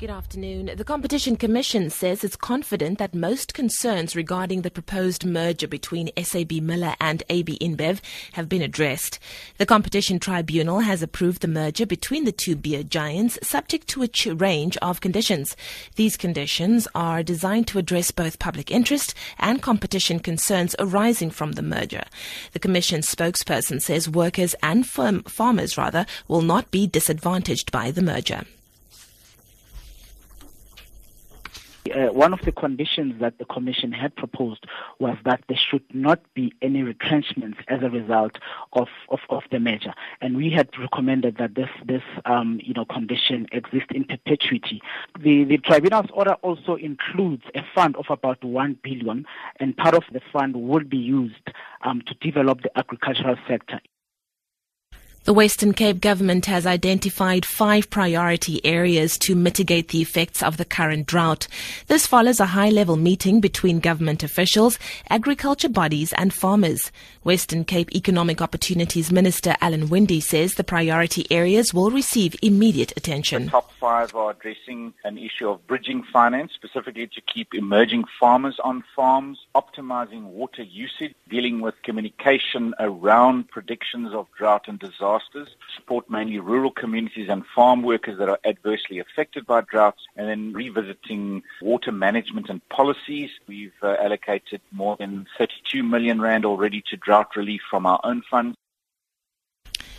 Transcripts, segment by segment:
Good afternoon. The Competition Commission says it's confident that most concerns regarding the proposed merger between SABMiller and AB InBev have been addressed. The Competition Tribunal has approved the merger between the two beer giants subject to a range of conditions. These conditions are designed to address both public interest and competition concerns arising from the merger. The Commission's spokesperson says workers and firm, farmers rather will not be disadvantaged by the merger. Uh, one of the conditions that the Commission had proposed was that there should not be any retrenchments as a result of, of, of the measure. And we had recommended that this, this um, you know, condition exist in perpetuity. The, the tribunal's order also includes a fund of about 1 billion, and part of the fund will be used um, to develop the agricultural sector the Western Cape government has identified five priority areas to mitigate the effects of the current drought. This follows a high level meeting between government officials, agriculture bodies, and farmers. Western Cape Economic Opportunities Minister Alan Winde says the priority areas will receive immediate attention. The top five are addressing an issue of bridging finance, specifically to keep emerging farmers on farms, optimizing water usage, dealing with communication around predictions of drought and disaster disasters, support mainly rural communities and farm workers that are adversely affected by droughts, and then revisiting water management and policies. We've uh, allocated more than 32 million rand already to drought relief from our own funds.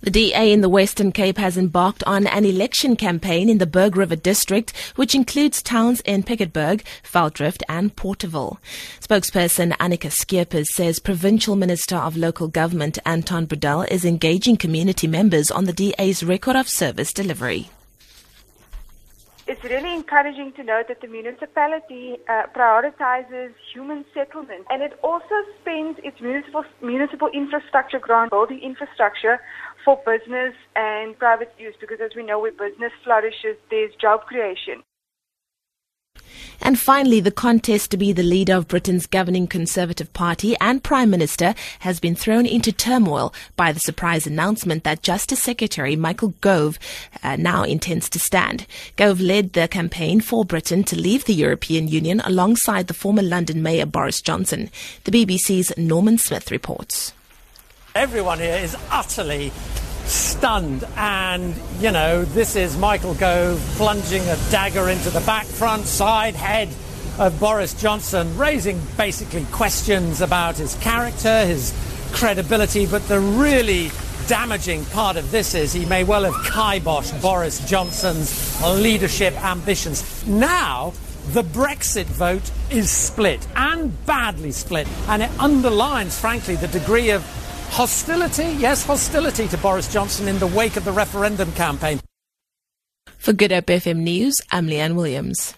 The DA in the Western Cape has embarked on an election campaign in the Berg River district, which includes towns in Piketberg, Velddrif and Porterville. Spokesperson Annika Skeepers says Provincial Minister of Local Government Anton Bredell is engaging community members on the DA's record of service delivery it's really encouraging to note that the municipality uh, prioritizes human settlement and it also spends its municipal, municipal infrastructure grant building infrastructure for business and private use because as we know where business flourishes there's job creation. And finally, the contest to be the leader of Britain's governing Conservative Party and Prime Minister has been thrown into turmoil by the surprise announcement that Justice Secretary Michael Gove uh, now intends to stand. Gove led the campaign for Britain to leave the European Union alongside the former London Mayor Boris Johnson. The BBC's Norman Smith reports. Everyone here is utterly stunned. And, you know, this is Michael Gove plunging a dagger into the back, front, side, head of Boris Johnson, raising basically questions about his character, his credibility. But the really damaging part of this is he may well have kiboshed Boris Johnson's leadership ambitions. Now, the Brexit vote is split and badly split, and it underlines, frankly, the degree of Hostility, yes, hostility to Boris Johnson in the wake of the referendum campaign. For Good Hope FM News, I'm Leanne Williams.